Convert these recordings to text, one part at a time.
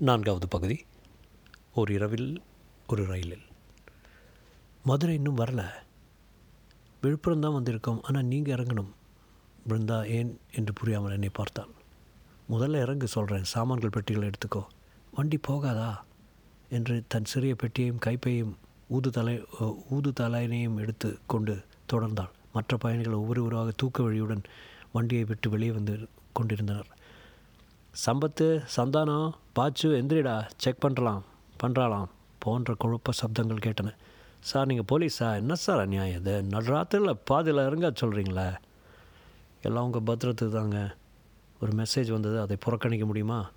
நான்காவது பகுதி ஒரு இரவில் ஒரு ரயிலில். மதுரை இன்னும் வரல. விழுப்புரம் தான் வந்திருக்கோம். ஆனால் நீங்கள் இறங்கணும். பிருந்தா ஏன் என்று புரியாமல் என்னை பார்த்தான் முதல்ல இறங்கு சொல்கிறேன் சாமான்கள் பெட்டிகளை எடுத்துக்கோ. வண்டி போகாதா? என்று தன் சிறிய பெட்டியையும் கைப்பையும் ஊது தலை ஊது தலையினையும் எடுத்து கொண்டு தொடர்ந்தாள். மற்ற பயணிகள் ஒவ்வொருவராக தூக்க வழியுடன் வண்டியை விட்டு வெளியே வந்து கொண்டிருந்தனர். சம்பத்து சந்தானம் பாச்சு எந்திரிடா செக் பண்ணுறலாம் பண்ணுறாளாம் போன்ற குழப்ப சப்தங்கள் கேட்டன. சார் நீங்கள் போலீஸா என்ன சார் அநியாயம் இது? நடுராத்திரியில் பாதியில் இறங்க சொல்கிறீங்களே எல்லாம் உங்கள் பத்திரத்துக்கு தாங்க. ஒரு மெசேஜ் வந்தது அதை புறக்கணிக்க முடியுமா?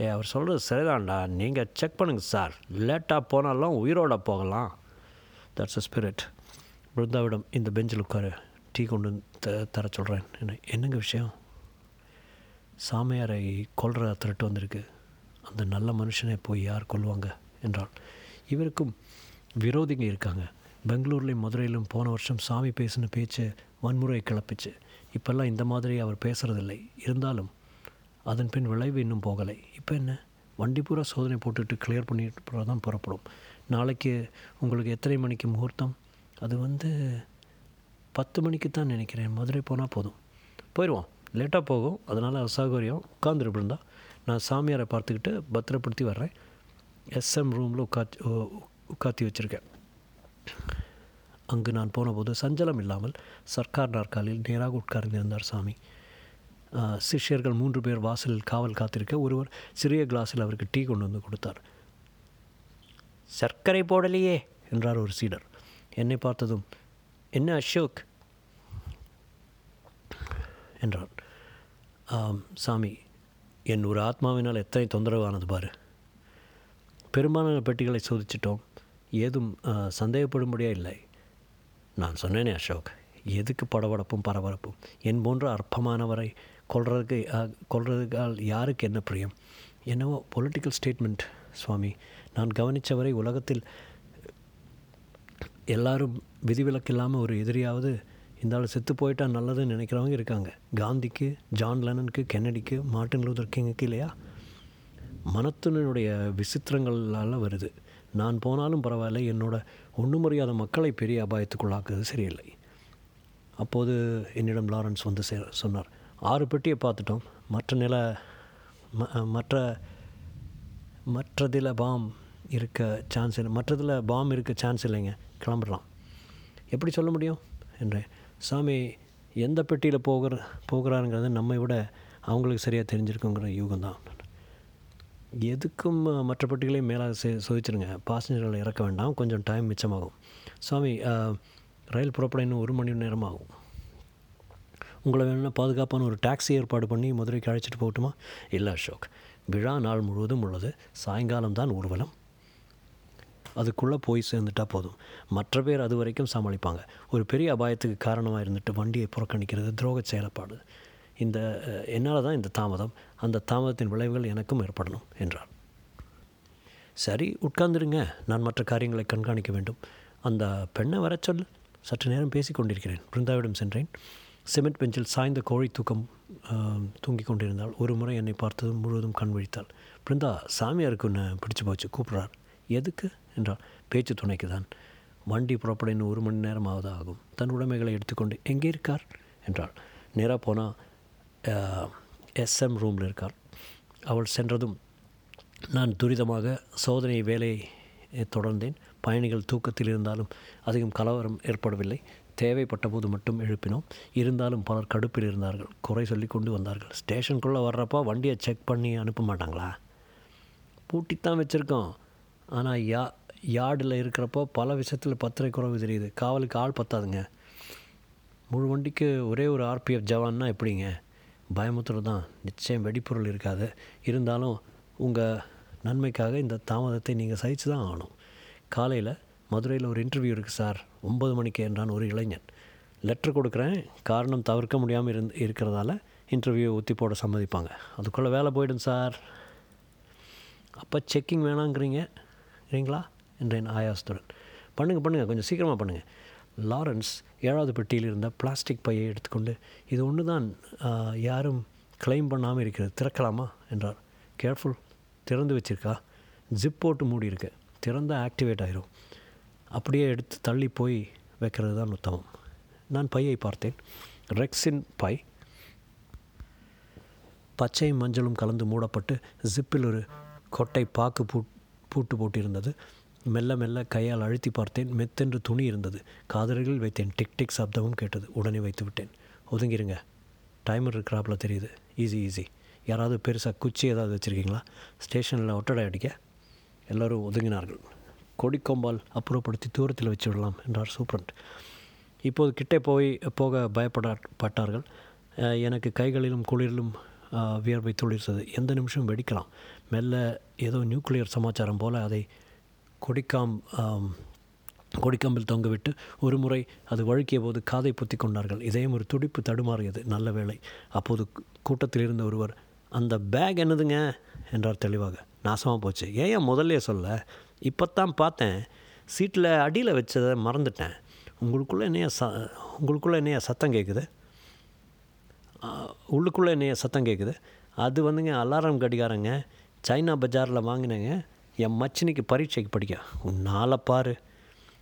ஏ அவர் சொல்கிறது சரிதான்டா. நீங்கள் செக் பண்ணுங்கள் சார். லேட்டாக போனாலும் உயிரோட போகலாம். தட்ஸ் அ ஸ்பிரிட் பிருந்தாவிடம் இந்த பெஞ்சில் உட்காரு. டீ கொண்டு வந்து த தர சொல்கிறேன் என்ன என்னங்க விஷயம்? சாமியாரை கொல்ற திரட்டு வந்திருக்கு. அந்த நல்ல மனுஷனை போய் யார் கொல்வாங்க என்றாள். இவருக்கும் விரோதிங்க இருக்காங்க. பெங்களூர்லேயும் மதுரையிலும் போன வருஷம் சாமி பேசின பேச்சு வன்முறை கிளப்பிச்சு. இப்போல்லாம் இந்த மாதிரி அவர் பேசுகிறதில்லை இருந்தாலும் அதன் பின் விளைவு இன்னும் போகலை. இப்போ என்ன? வண்டி பூரா சோதனை போட்டுட்டு கிளியர் பண்ணிட்டு தான் புறப்படும். நாளைக்கு உங்களுக்கு எத்தனை மணிக்கு முகூர்த்தம்? அது வந்து பத்து மணிக்கு தான் நினைக்கிறேன். மதுரை போனால் போதும். போயிடுவோம். லேட்டாக போகும். அதனால் அசௌகரியம். உட்காந்துருப்பிருந்தா நான் சாமியாரை பார்த்துக்கிட்டு பத்திரப்படுத்தி வர்றேன். எஸ்எம் ரூமில் உட்காத்தி உட்காத்தி வச்சுருக்கேன். அங்கு நான் போனபோது சஞ்சலம் இல்லாமல் சர்க்கார் நாற்காலில் நேராக உட்கார்ந்திருந்தார் சாமி. சிஷ்யர்கள் மூன்று பேர் வாசலில் காவல் காத்திருக்க ஒருவர் சிறிய கிளாஸில் அவருக்கு டீ கொண்டு வந்து கொடுத்தார். சர்க்கரை போடலையே என்றார் ஒரு சீடர். என்னை பார்த்ததும் என்ன அசோக்? என்றார். சாமி என் ஒரு ஆத்மாவினால் எத்தனை தொந்தரவானது பாரு. பெரும்பாலான பெட்டிகளை சோதிச்சிட்டோம். ஏதும் சந்தேகப்படும்படியாக இல்லை. நான் சொன்னேனே அசோக் எதுக்கு படபடப்பும் பரபரப்பும்? என் போன்ற அற்பமானவரை கொல்றதுக்கு கொள்றதுக்கால் யாருக்கு என்ன பிரியம்? என்னவோ பொலிட்டிக்கல் ஸ்டேட்மெண்ட் சுவாமி. நான் கவனித்தவரை உலகத்தில் எல்லாரும் விதிவிலக்கில்லாமல் ஒரு எதிரியாவது இந்த ஆள் செத்து போயிட்டா நல்லதுன்னு நினைக்கிறவங்க இருக்காங்க. காந்திக்கு ஜான் லெனனுக்கு கென்னடிக்கு மார்ட்டின் லூதர் கிங்குக்கு இல்லையா? மனத்தினுடைய விசித்திரங்களால் வருது. நான் போனாலும் பரவாயில்ல என்னோட ஒன்றும் முறையாத மக்களை பெரிய அபாயத்துக்குள்ளாக்குறது சரியில்லை. அப்போது என்னிடம் லாரன்ஸ் வந்து சே சொன்னார். ஆறு பெட்டியை பார்த்துட்டோம். மற்ற நில மற்ற மற்றதில் பாம் இருக்க சான்ஸ் இல்லை மற்றதில் பாம் இருக்க சான்ஸ் இல்லைங்க. கிளம்புறலாம் எப்படி சொல்ல முடியும்? என்றேன். சாமி எந்த பெட்டியில் போகிற போகிறாருங்கிறது நம்மை விட அவங்களுக்கு சரியாக தெரிஞ்சிருக்குங்கிற யூகம்தான் எதுக்கும் மற்ற பெட்டிகளையும் மேலாக சே சோதிச்சிருங்க. பாசஞ்சர்களை இறக்க வேண்டாம். கொஞ்சம் டைம் மிச்சமாகும். சாமி ரயில் புறப்பட இன்னும் ஒரு மணி நேரம் ஆகும் உங்களை வேணும்னா பாதுகாப்பான ஒரு டாக்ஸி ஏற்பாடு பண்ணி மதுரைக்கு அழைச்சிட்டு போகட்டுமா? இல்லை அசோக் விழா நாள் முழுவதும் உள்ளது. சாயங்காலம் தான் ஊர்வலம். அதுக்குள்ளே போய் சேர்ந்துட்டால் போதும். மற்ற பேர் அது வரைக்கும் சமாளிப்பாங்க. ஒரு பெரிய அபாயத்துக்கு காரணமாக இருந்துட்டு வண்டியை புறக்கணிக்கிறது துரோக செயல்பாடு இந்த என்னால் தான் இந்த தாமதம். அந்த தாமதத்தின் விளைவுகள் எனக்கும் ஏற்படணும் என்றார். சரி உட்கார்ந்துருங்க. நான் மற்ற காரியங்களை கண்காணிக்க வேண்டும். அந்த பெண்ணை வர சொல். சற்று நேரம் பேசி கொண்டிருக்கிறேன். பிருந்தாவிடம் சென்றேன். சிமெண்ட் பெஞ்சில் சாய்ந்த கோழி தூக்கம் தூங்கி கொண்டிருந்தால் ஒரு முறை என்னை பார்த்ததும் முழுவதும் கண் விழித்தாள். பிருந்தா சாமியாருக்கு ஒன்று பிடிச்சி போச்சு கூப்பிட்றார். எதுக்கு என்றால் பேச்சு துணைக்கு தான் வண்டி புறப்பட இன்னும் ஒரு மணி நேரம் ஆவது ஆகும். தன் உடைமைகளை எடுத்துக்கொண்டு எங்கே இருக்கார் என்றாள். நேராக போனால் எஸ்எம் ரூமில் இருக்கார் அவள் சென்றதும் நான் துரிதமாக சோதனை வேலையை தொடர்ந்தேன். பயணிகள் தூக்கத்தில் இருந்தாலும் அதிகம் கலவரம் ஏற்படவில்லை. தேவைப்பட்ட போது மட்டும் எழுப்பினோம். இருந்தாலும் பலர் கடுப்பில் இருந்தார்கள். குறை சொல்லி கொண்டு வந்தார்கள். ஸ்டேஷனுக்குள்ளே வர்றப்போ வண்டியை செக் பண்ணி அனுப்ப மாட்டாங்களா? பூட்டித்தான் வச்சுருக்கோம். ஆனால் யா யார்டில் இருக்கிறப்போ பல விஷயத்தில் பத்திரை குறைவு தெரியுது. காவலுக்கு ஆள் பத்தாதுங்க. முழு வண்டிக்கு ஒரே ஒரு ஆர்பிஎஃப் ஜவான்னா எப்படிங்க? பயமுத்துறது தான். நிச்சயம் வெடிப்பொருள் இருக்காது. இருந்தாலும் உங்கள் நன்மைக்காக இந்த தாமதத்தை நீங்கள் சகித்து தான் ஆகணும். காலையில் மதுரையில் ஒரு இன்டர்வியூ இருக்குது சார். ஒம்பது மணிக்கு என்றான் ஒரு இளைஞன். லெட்டர் கொடுக்குறேன். காரணம் தவிர்க்க முடியாமல் இருந்து இருக்கிறதால இன்டர்வியூ ஒத்தி போட சம்மதிப்பாங்க. அதுக்குள்ளே வேலை போயிடும் சார். அப்போ செக்கிங் வேணாங்கிறீங்க. சரிங்களா? என்றேன் ஆயாசத்துடன். பண்ணுங்கள் பண்ணுங்கள் கொஞ்சம் சீக்கிரமாக பண்ணுங்கள் லாரன்ஸ் ஏழாவது பெட்டியில் இருந்த பிளாஸ்டிக் பையை எடுத்துக்கொண்டு இது ஒன்று தான் யாரும் கிளைம் பண்ணாமல் இருக்கிறது திறக்கலாமா? என்றார். கேர்ஃபுல் திறந்து வச்சிருக்கா? ஜிப் போட்டு மூடி இருக்கு. திறந்தால் ஆக்டிவேட் ஆயிரும். அப்படியே எடுத்து தள்ளி போய் வைக்கிறது தான் உத்தமம். நான் பையை பார்த்தேன். ரெக்ஸின் பை. பச்சையும் மஞ்சளும் கலந்து மூடப்பட்டு ஜிப்பில் ஒரு கொட்டை பாக்கு பூ பூட்டு போட்டிருந்தது. மெல்ல மெல்ல கையால் அழுத்தி பார்த்தேன். மெத்தென்று துணி இருந்தது. காதலில் வைத்தேன். டிக் டிக் சப்தமும் கேட்டது. உடனே வைத்து விட்டேன். ஒதுங்கிருங்க. டைமர் இருக்கிறாப்பில் தெரியுது. ஈஸி ஈஸி யாராவது பெருசாக குச்சி ஏதாவது வச்சுருக்கீங்களா? ஸ்டேஷனில் ஒட்டடை அடிக்க. எல்லோரும் ஒதுங்கினார்கள். கொடிக்கொம்பால் அப்புறப்படுத்தி தூரத்தில் வச்சு விடலாம் என்றார் சூப்ரண்ட் இப்போது கிட்டே போய் போக பயப்பட பட்டார்கள். எனக்கு கைகளிலும் குளிரிலும் வியர்வை துளிர்த்தது. எந்த நிமிஷம் வெடிக்கலாம். மெல்ல ஏதோ நியூக்ளியர் சமாச்சாரம் போல் அதை கொடிக்காம் கொடிக்கம்பில் தொங்கவிட்டு ஒரு முறை அது வழுக்கிய போது காதை புத்தி கொண்டார்கள். இதயம் ஒரு துடிப்பு தடுமாறியது. நல்ல வேளை. அப்போது கூட்டத்தில் இருந்த ஒருவர் அந்த பேக் என்னதுங்க? என்றார் தெளிவாக. நாசமாக போச்சு. ஏன் ஏன் முதல்ல சொல்ல. இப்போத்தான் பார்த்தேன். சீட்டில் அடியில் வச்சதை மறந்துட்டேன். உங்களுக்குள்ளே என்னைய ச உங்களுக்குள்ளே என்னைய சத்தம் கேட்குது உள்ளுக்குள்ளே என்னைய சத்தம் கேட்குது. அது வந்துங்க அலாரம் கடிகாரங்க. சைனா பஜாரில் வாங்கினேங்க. என் மச்சினிக்கு பரீட்சைக்கு படிக்க. உன்னால் பாரு.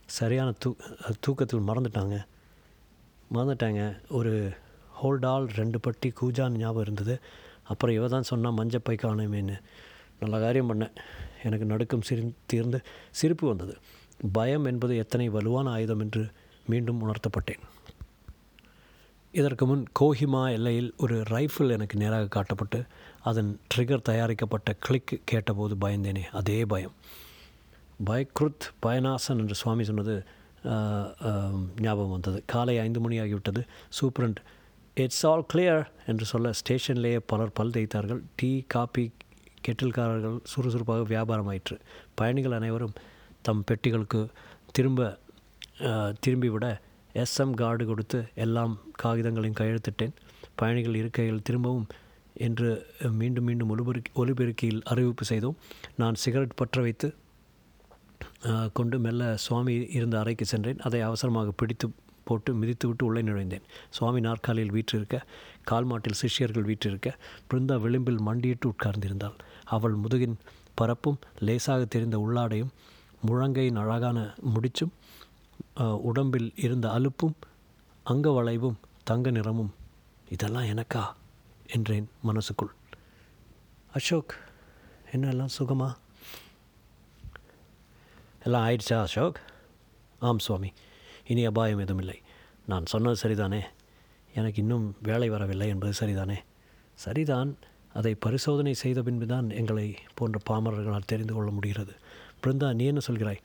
சரியான தூ தூக்கத்தில் மறந்துட்டாங்க. மறந்துட்டாங்க. ஒரு ஹோல்டால் ரெண்டு பட்டி கூஜான்னு ஞாபகம் இருந்தது. அப்புறம் இவ தான் சொன்னால் மஞ்சப்பை காணுமேன்னு நல்ல காரியம் பண்ணேன். எனக்கு நடுக்கம் சிரி தீர்ந்து சிரிப்பு வந்தது. பயம் என்பது எத்தனை வலுவான ஆயுதம் என்று மீண்டும் உணர்த்தப்பட்டேன். இதற்கு முன் கோஹிமா எல்லையில் ஒரு ரைஃபிள் எனக்கு நேராக காட்டப்பட்டு அதன் ட்ரிகர் தயாரிக்கப்பட்ட கிளிக் கேட்டபோது பயந்தேனே அதே பயம். பயக்ருத் பயனாசன் என்று சுவாமி சொன்னது ஞாபகம் வந்தது. காலை ஐந்து மணி ஆகிவிட்டது சூப்பரண்ட் இட்ஸ் ஆல் கிளியர் என்று சொல்ல ஸ்டேஷன்லேயே பலர் பல் தேய்த்தார்கள். டீ காபி கெட்டில்காரர்கள் சுறுசுறுப்பாக வியாபாரமாயிற்று. பயணிகள் அனைவரும் தம் பெட்டிகளுக்கு திரும்ப திரும்பிவிட எஸ்எம் கார்டு கொடுத்து எல்லாம் காகிதங்களையும் கையெழுத்திட்டேன். பயணிகள் இருக்கையில் திரும்பவும் என்று மீண்டும் மீண்டும் ஒலிபெருக்கி ஒலிபெருக்கியில் அறிவிப்பு செய்தோம். நான் சிகரெட் பற்ற வைத்து கொண்டு மெல்ல சுவாமி இருந்த அறைக்கு சென்றேன். அதை அவசரமாக பிடித்து போட்டு மிதித்துவிட்டு உள்ளே நுழைந்தேன். சுவாமி நாற்காலியில் வீற்றிருக்க கால் மாட்டில் சிஷ்யர்கள் வீற்றிருக்க பிருந்தா விளிம்பில் மண்டியிட்டு உட்கார்ந்திருந்தாள். அவள் முதுகின் பரப்பும் லேசாக தெரிந்த உள்ளாடையும் முழங்கையின் அழகான முடிச்சும் உடம்பில் இருந்த அலுப்பும் அங்க வளைவும் தங்க நிறமும் இதெல்லாம் எனக்கா? என்றேன் மனசுக்குள். அசோக் என்னெல்லாம் சுகமா? எல்லாம் ஆயிடுச்சா அசோக்? ஆம் சுவாமி. இனி அபாயம் எதுவும் இல்லை. நான் சொன்னது சரிதானே? எனக்கு இன்னும் வேலை வரவில்லை என்பது சரிதானே? சரிதான். அதை பரிசோதனை செய்த பின்பு தான் எங்களை போன்ற பாமரர்களால் தெரிந்து கொள்ள முடிகிறது. பிருந்தா நீ என்ன சொல்கிறாய்?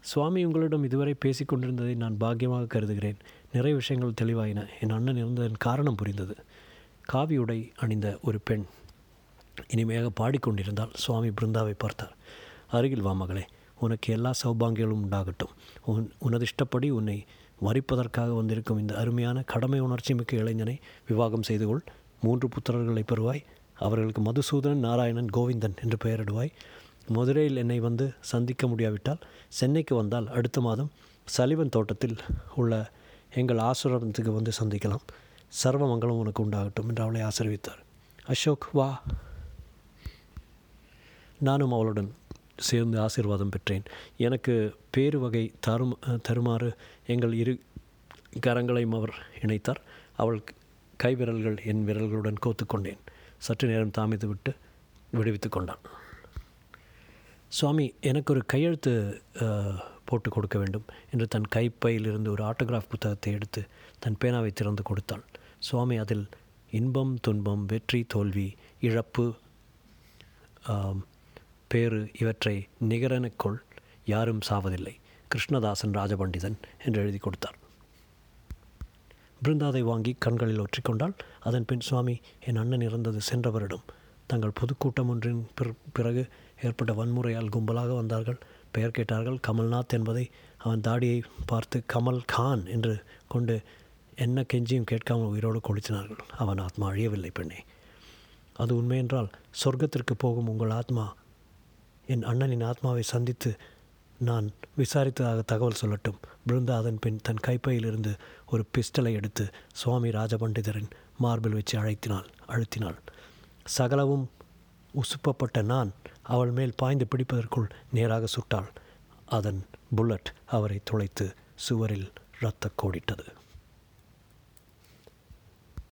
சுவாமி உங்களிடம் இதுவரை பேசிக் கொண்டிருந்ததை நான் பாக்கியமாக கருதுகிறேன். நிறைய விஷயங்கள் தெளிவாயின. என் அண்ணன் இருந்ததன் காரணம் புரிந்தது. காவி உடை அணிந்த ஒரு பெண் இனிமையாக பாடிக்கொண்டிருந்தால் சுவாமி பிருந்தாவை பார்த்தார். அருகில் வா மகளே உனக்கு எல்லா சௌபாங்கியங்களும் உண்டாகட்டும். உன் உனது இஷ்டப்படி உன்னை வரிப்பதற்காக வந்திருக்கும் இந்த அருமையான கடமை உணர்ச்சி மிக்க இளைஞனை விவாகம் செய்து கொள். மூன்று புத்திரர்களை பெறுவாய். அவர்களுக்கு மதுசூதனன் நாராயணன் கோவிந்தன் என்று பெயரிடுவாய். மதுரையில் என்னை வந்து சந்திக்க முடியாவிட்டால் சென்னைக்கு வந்தால் அடுத்த மாதம் சலிவன் தோட்டத்தில் உள்ள எங்கள் ஆசிரமத்துக்கு வந்து சந்திக்கலாம். சர்வ மங்களம் உனக்கு உண்டாகட்டும் என்று அவளை ஆசிர்வித்தார். அசோக் வா. நானும் அவளுடன் சேர்ந்து ஆசீர்வாதம் பெற்றேன். எனக்கு பேரு வகை தரும் தருமாறு எங்கள் இரு கரங்களையும் அவர் இணைத்தார். அவள் கைவிரல்கள் என் விரல்களுடன் கோத்துக்கொண்டேன். சற்று நேரம் தாமித்து விட்டு விடுவித்து கொண்டான். சுவாமி எனக்கு ஒரு கையெழுத்து போட்டு கொடுக்க வேண்டும் என்று தன் கைப்பையிலிருந்து ஒரு ஆட்டோகிராஃப் புத்தகத்தை எடுத்து தன் பேனாவை திறந்து கொடுத்தாள் சுவாமி அதில் இன்பம் துன்பம் வெற்றி தோல்வி இழப்பு பேறு இவற்றை நிகரனுக்குள் யாரும் சாவதில்லை. கிருஷ்ணதாசன் ராஜபண்டிதன் என்று எழுதி கொடுத்தார். பிருந்தாதை வாங்கி கண்களில் ஒற்றிக்கொண்டால் அதன் பின் சுவாமி என் அண்ணன் இறந்தது சென்ற வருடம். தங்கள் பொதுக்கூட்டம் ஒன்றின் பிற- பிறகு ஏற்பட்ட வன்முறையால் கும்பலாக வந்தார்கள். பெயர் கேட்டார்கள் கமல்நாத் என்பதை அவன் தாடியை பார்த்து கமல் கான் என்று கொண்டு என்ன கெஞ்சியும் கேட்காமல் உயிரோடு கொளுத்தினார்கள். அவன் ஆத்மா அழியவில்லை பெண்ணே. அது உண்மையென்றால் சொர்க்கத்திற்கு போகும் உங்கள் ஆத்மா என் அண்ணனின் ஆத்மாவை சந்தித்து நான் விசாரித்ததாக தகவல் சொல்லட்டும். பிருந்தா அதன் பின் தன் கைப்பையிலிருந்து ஒரு பிஸ்டலை எடுத்து சுவாமி ராஜபண்டிதரின் மார்பில் வச்சு அழைத்தினாள் அழுத்தினாள். சகலவும் உசுப்பப்பட்ட நான் அவள் மேல் பாய்ந்து பிடிப்பதற்குள் நேராக சுட்டாள். அதன் புல்லட் அவரை துளைத்து சுவரில் இரத்த கோடிட்டது.